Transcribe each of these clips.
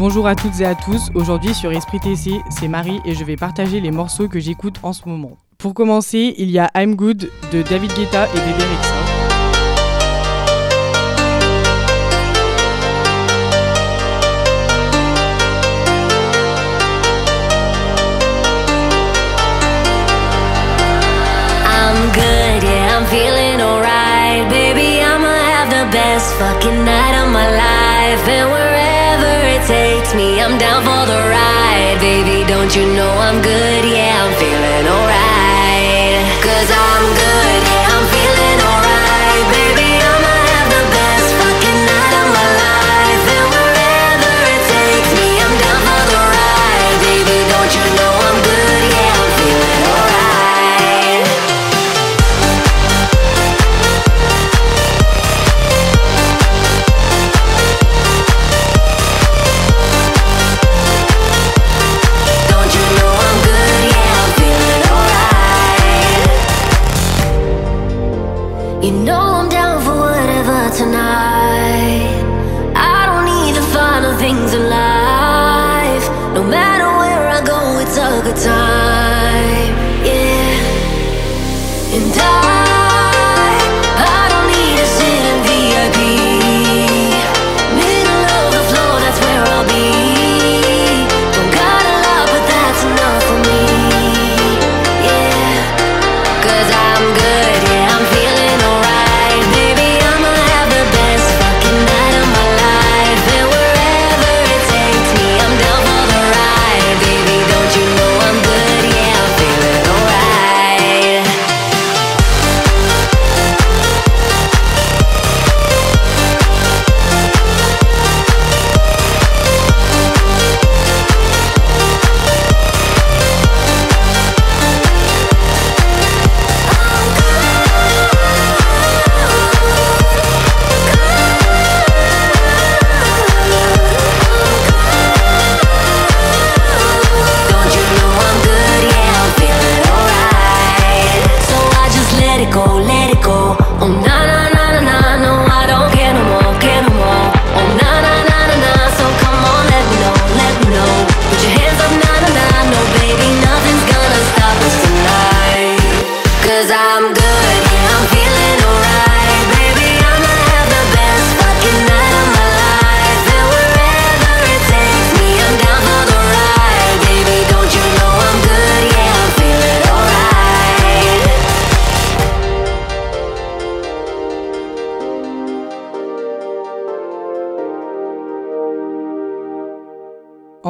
Bonjour à toutes et à tous. Aujourd'hui sur Esprit TC, c'est Marie et je vais partager les morceaux que j'écoute en ce moment. Pour commencer, il y a I'm Good de David Guetta et Bébé Rexha. Fucking night of my life. It takes me, I'm down for the ride. Baby, don't you know I'm good, yeah, I'm feeling alright. Cause I'm good,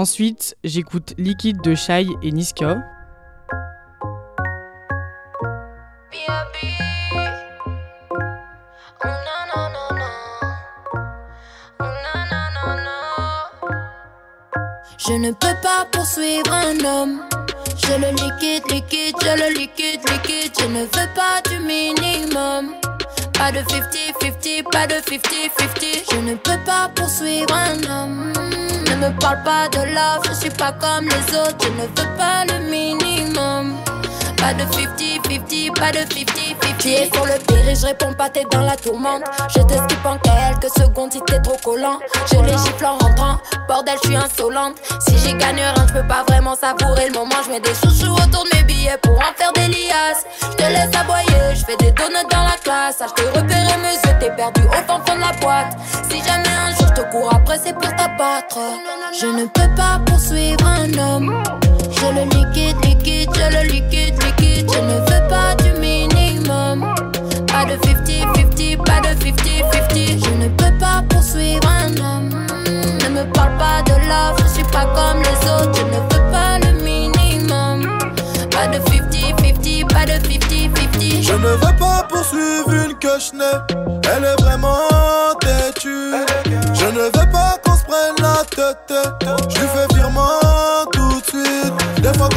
Ensuite, j'écoute Liquid de Shai et Niska. Je ne peux pas poursuivre un homme. Je le liquide, liquide, je le liquide, liquide. Je ne veux pas du minimum. Pas de 50-50, pas de 50-50. Je ne peux pas poursuivre un homme. Ne me parle pas de love, je suis pas comme les autres. Je ne veux pas le minimum. Pas de 50-50, pas de 50-50. Tu es sur le pire je réponds pas, t'es dans la tourmente. Je te skip en quelques secondes si t'es trop collant. Je les gifle en rentrant, bordel, je suis insolente. Si j'y gagne rien, je peux pas vraiment savourer le moment. Je mets des chouchous autour de mes billets pour en faire des liasses. Je te laisse aboyer, je fais des donuts dans la classe. Ah, je te repérer mes yeux, t'es perdu au fond de la boîte. Si jamais un jour je te cours après, c'est pour t'abattre. Je ne peux pas poursuivre un homme. Je le je le liquide, liquide. Je ne veux pas du minimum. Pas de 50-50, pas de 50-50. Je ne peux pas poursuivre un homme. Ne me parle pas de love, je suis pas comme les autres. Je ne veux pas le minimum. Pas de 50-50, pas de 50-50. Je ne veux pas poursuivre une cochonnet, elle est vraiment têtue. Je ne veux pas qu'on se prenne la tête, je lui fais virement.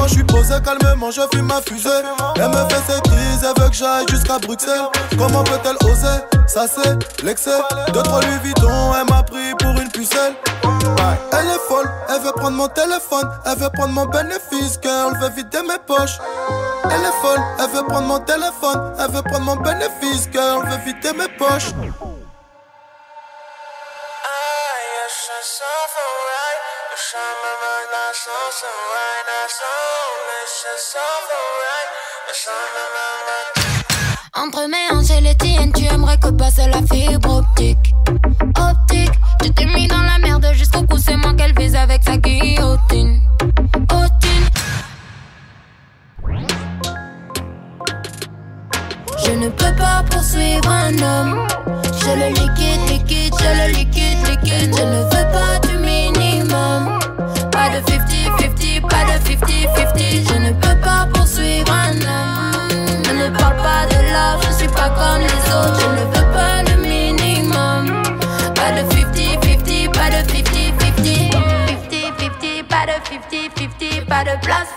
Quand je suis posé calmement, je fume ma fusée. Elle me fait ses crises, elle veut que j'aille jusqu'à Bruxelles. Comment peut-elle oser Ça c'est l'excès? Deux trois Louis Vuitton, elle m'a pris pour une pucelle. Elle est folle, elle veut prendre mon téléphone, elle veut prendre mon bénéfice, girl, veut vider mes poches. Elle est folle, elle veut prendre mon téléphone, elle veut prendre mon bénéfice, girl, veut vider mes poches. Entre mes angélétiennes, tu aimerais que passe la fibre optique.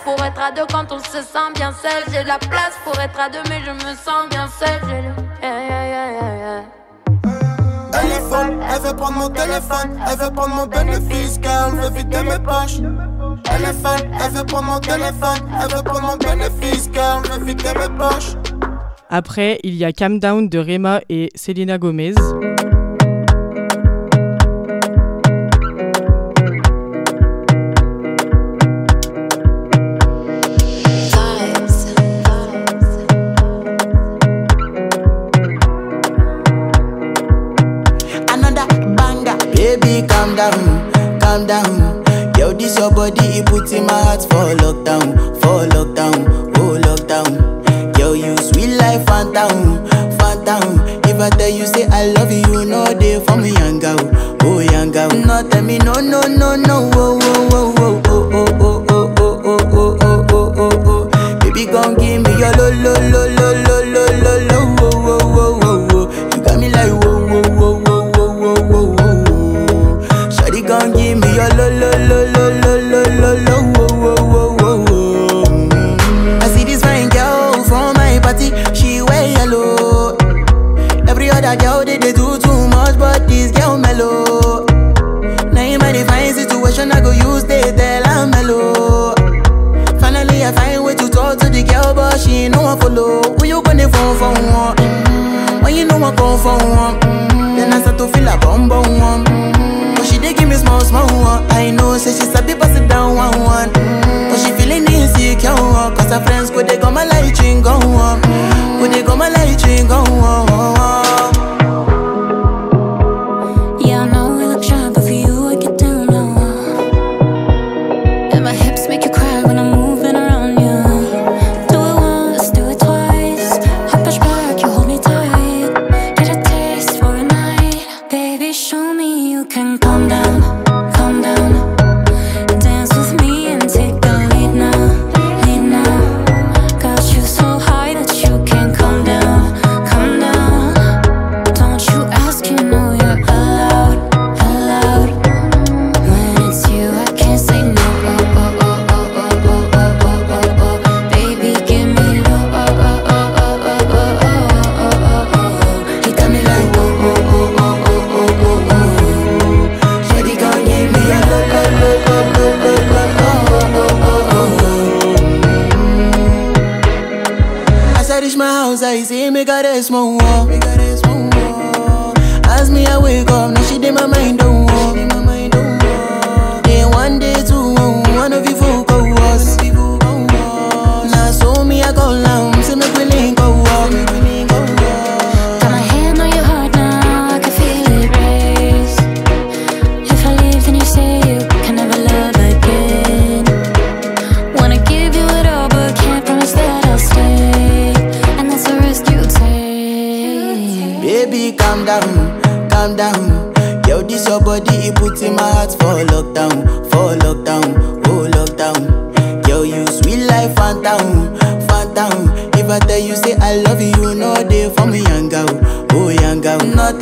pour être à deux quand on se sent bien seul. J'ai la place pour être à deux, mais je me sens bien seul. J'ai le. Yeah, yeah, yeah, elle est folle, elle veut prendre mon téléphone, elle veut prendre mon bénéfice, car elle veut vider mes poches. Elle est folle, elle veut prendre mon téléphone, elle veut prendre mon bénéfice, car elle veut vider mes poches. Après, il y a Calm Down de Rema et Selena Gomez. a find way to talk to the girl, but she ain't no one follow. Who you gonna phone for one? Mm-hmm. When you know I call for one, mm-hmm. then I start to feel a bum bum one. Mm-hmm. But she dey give me small small one. I know, say she bit pass it down one one. Mm-hmm. But she feeling insecure, cause her friends go they go my light ring go on, go they go my light ring go on.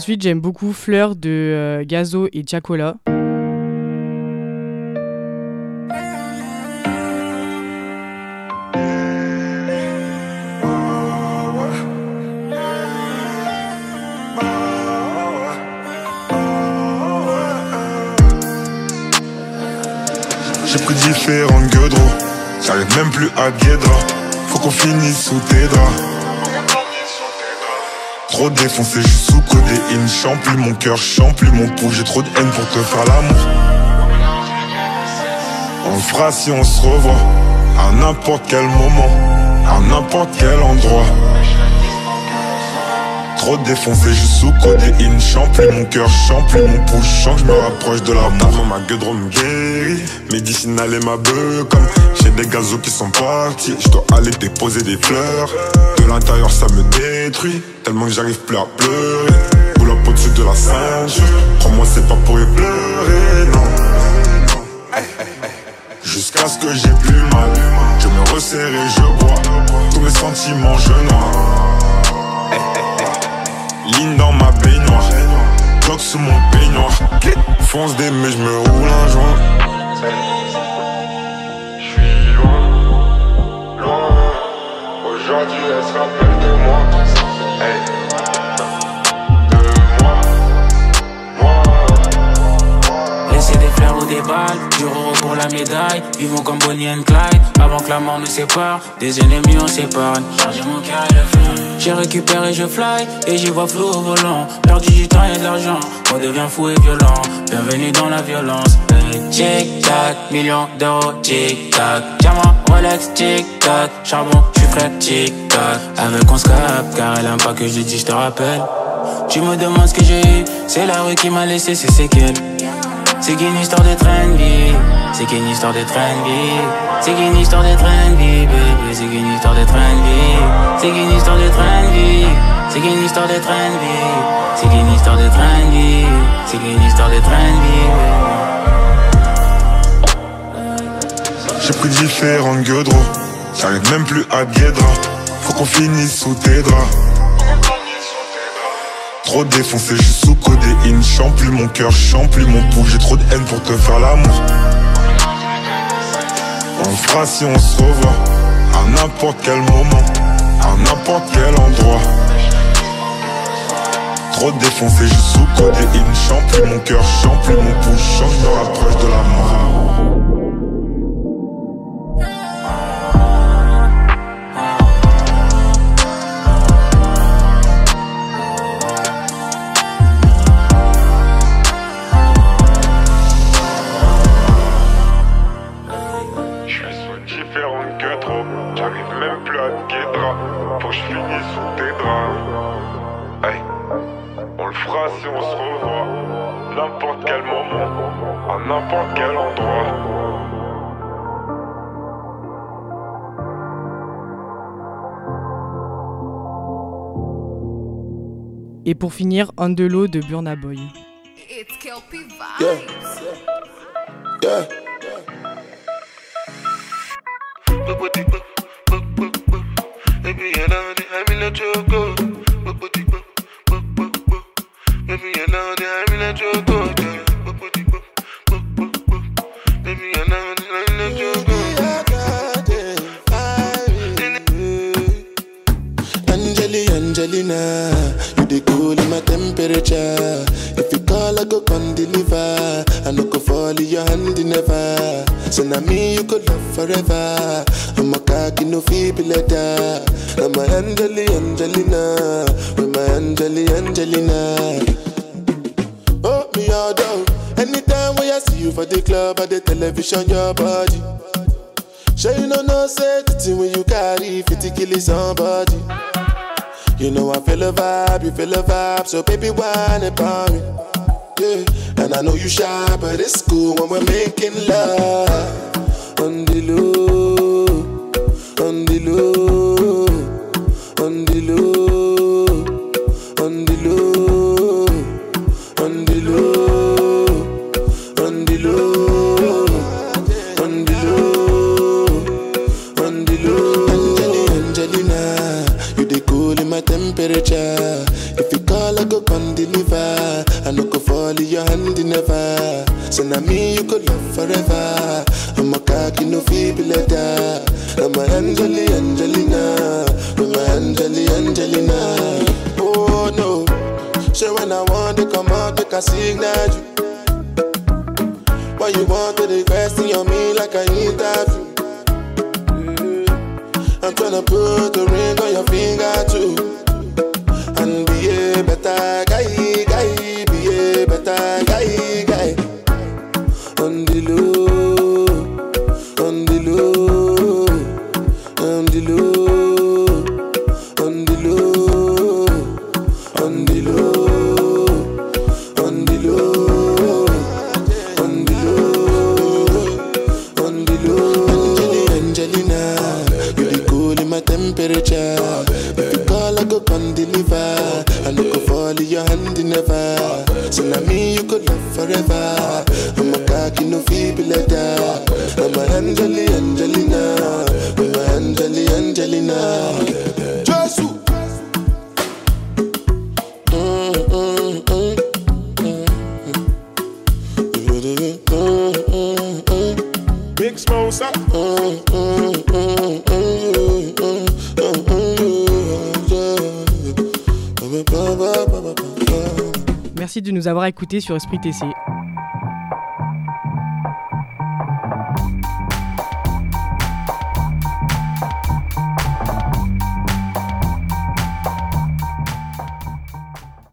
Ensuite, j'aime beaucoup Fleur de euh, Gazo et Tiakola. J'ai pris différentes gueudros J'arrive même plus à Guédra Faut qu'on finisse sous tes draps Trop défoncé, juste sous codéine Chant plus mon cœur, chant plus mon pouls J'ai trop de haine pour te faire l'amour. On le fera si on se revoit À n'importe quel moment À n'importe quel endroit. Trop défoncé, juste sous codéine Chant plus mon cœur, chant plus mon pouce Chant que je me rapproche de l'amour. Avant ma gueudron me guérit Médicinal et ma beuh Comme j'ai des gazos qui sont partis Je dois aller déposer des fleurs l'intérieur ça me détruit. Tellement que j'arrive plus à pleurer. Boule au-dessus de la ceinture. Crois-moi c'est pas pour y pleurer, non. Jusqu'à ce que j'ai plus mal. Je me resserre et je bois Tous mes sentiments je noie. Ligne dans ma baignoire. Bloc sous mon peignoir. Fonce des mais je me roule un joint Aujourd'hui elle se rappelle Vivons comme Bonnie and Clyde, avant que la mort nous sépare. Des ennemis on s'épargne, charger mon cœur et le feu. J'ai récupéré, je fly, et j'y vois flou au volant. Perdu du temps et de l'argent, on devient fou et violent. Bienvenue dans la violence. Hey, tic tac, millions d'euros, tic tac. Diamant, Rolex, tic tac. Charbon, j'suis frais, tic tac. Avec on se capte, car elle aime pas que je dise, je te rappelle. Tu me demandes ce que j'ai eu, c'est la rue qui m'a laissé ses séquelles. C'est qu'une histoire de trendy, c'est qu'une histoire de trendy, c'est qu'une histoire de trendy, baby, c'est qu'une histoire de trendy, c'est qu'une histoire de trendy, c'est qu'une histoire de trendy, c'est qu'une histoire de trendy, c'est qu'une histoire de trendy, J'ai pris différentes gueudros J'arrive même plus à Guédra Faut qu'on finisse sous tes draps. Trop défoncé, juste sous codéine Chant plus mon cœur, chant plus mon pouls J'ai trop de haine pour te faire l'amour. On fera si on se revoit À n'importe quel moment À n'importe quel endroit. Trop défoncé, juste sous codéine Chant plus mon cœur, chant plus mon pouls Chant que je me rapproche de la mort pour finir, Andelo de Burna Boy. It's Kelpie Yeah. vibes. Yeah. Me you could love forever. I'm a cocky no feeble letter. I'm a Angeli, Angelina, with my Angeli, Angelina. Oh, me all down. Anytime when I see you for the club or the television, your body. Sure you know no thing when you carry 50 kill somebody. You know I feel a vibe, you feel a vibe, so baby whine about me. Yeah, and I know you shy, but it's cool when we're making love on the low, like I signal you. Why you want to the question on me like an interview? Mm-hmm. I'm tryna put the ring on your finger too. avoir écoutés sur Esprit TC.